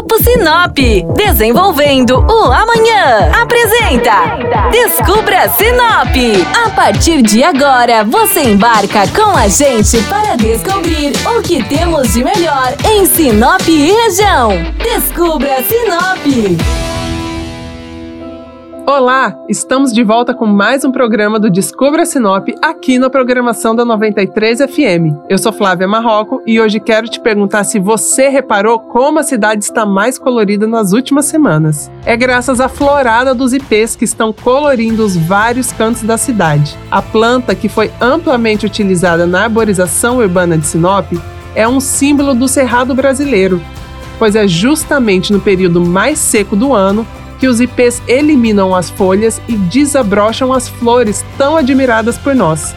Grupo Sinop, desenvolvendo o amanhã. Apresenta Descubra Sinop. A partir de agora, você embarca com a gente para descobrir o que temos de melhor em Sinop e região. Descubra Sinop. Olá, estamos de volta com mais um programa do Descubra Sinop aqui na programação da 93 FM. Eu sou Flávia Marroco e hoje quero te perguntar se você reparou como a cidade está mais colorida nas últimas semanas. É graças à florada dos ipês que estão colorindo os vários cantos da cidade. A planta, que foi amplamente utilizada na arborização urbana de Sinop, é um símbolo do cerrado brasileiro, pois é justamente no período mais seco do ano que os ipês eliminam as folhas e desabrocham as flores tão admiradas por nós.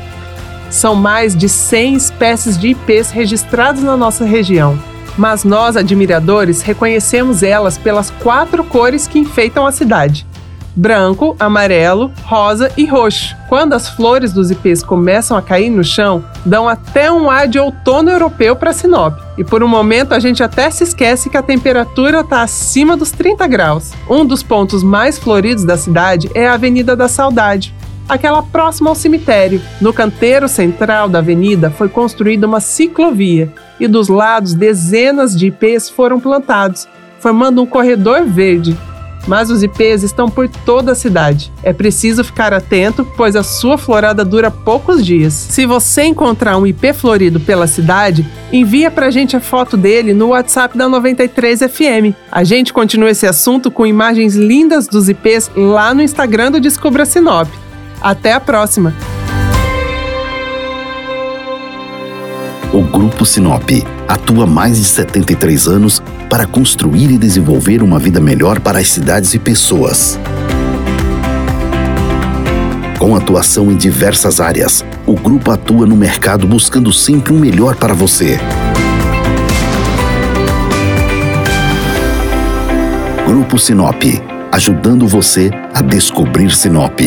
São mais de 100 espécies de ipês registrados na nossa região, mas nós, admiradores, reconhecemos elas pelas quatro cores que enfeitam a cidade: branco, amarelo, rosa e roxo. Quando as flores dos ipês começam a cair no chão, dão até um ar de outono europeu para Sinop. E por um momento a gente até se esquece que a temperatura está acima dos 30 graus. Um dos pontos mais floridos da cidade é a Avenida da Saudade, aquela próxima ao cemitério. No canteiro central da avenida foi construída uma ciclovia e dos lados dezenas de ipês foram plantados, formando um corredor verde mas os ipês estão por toda a cidade. É preciso ficar atento, pois a sua florada dura poucos dias. Se você encontrar um ipê florido pela cidade, envia pra gente a foto dele no WhatsApp da 93 FM. A gente continua esse assunto com imagens lindas dos ipês lá no Instagram do Descubra Sinop. Até a próxima! O Grupo Sinop atua mais de 73 anos para construir e desenvolver uma vida melhor para as cidades e pessoas. Com atuação em diversas áreas, o grupo atua no mercado buscando sempre o um melhor para você. Grupo Sinop, ajudando você a descobrir Sinop.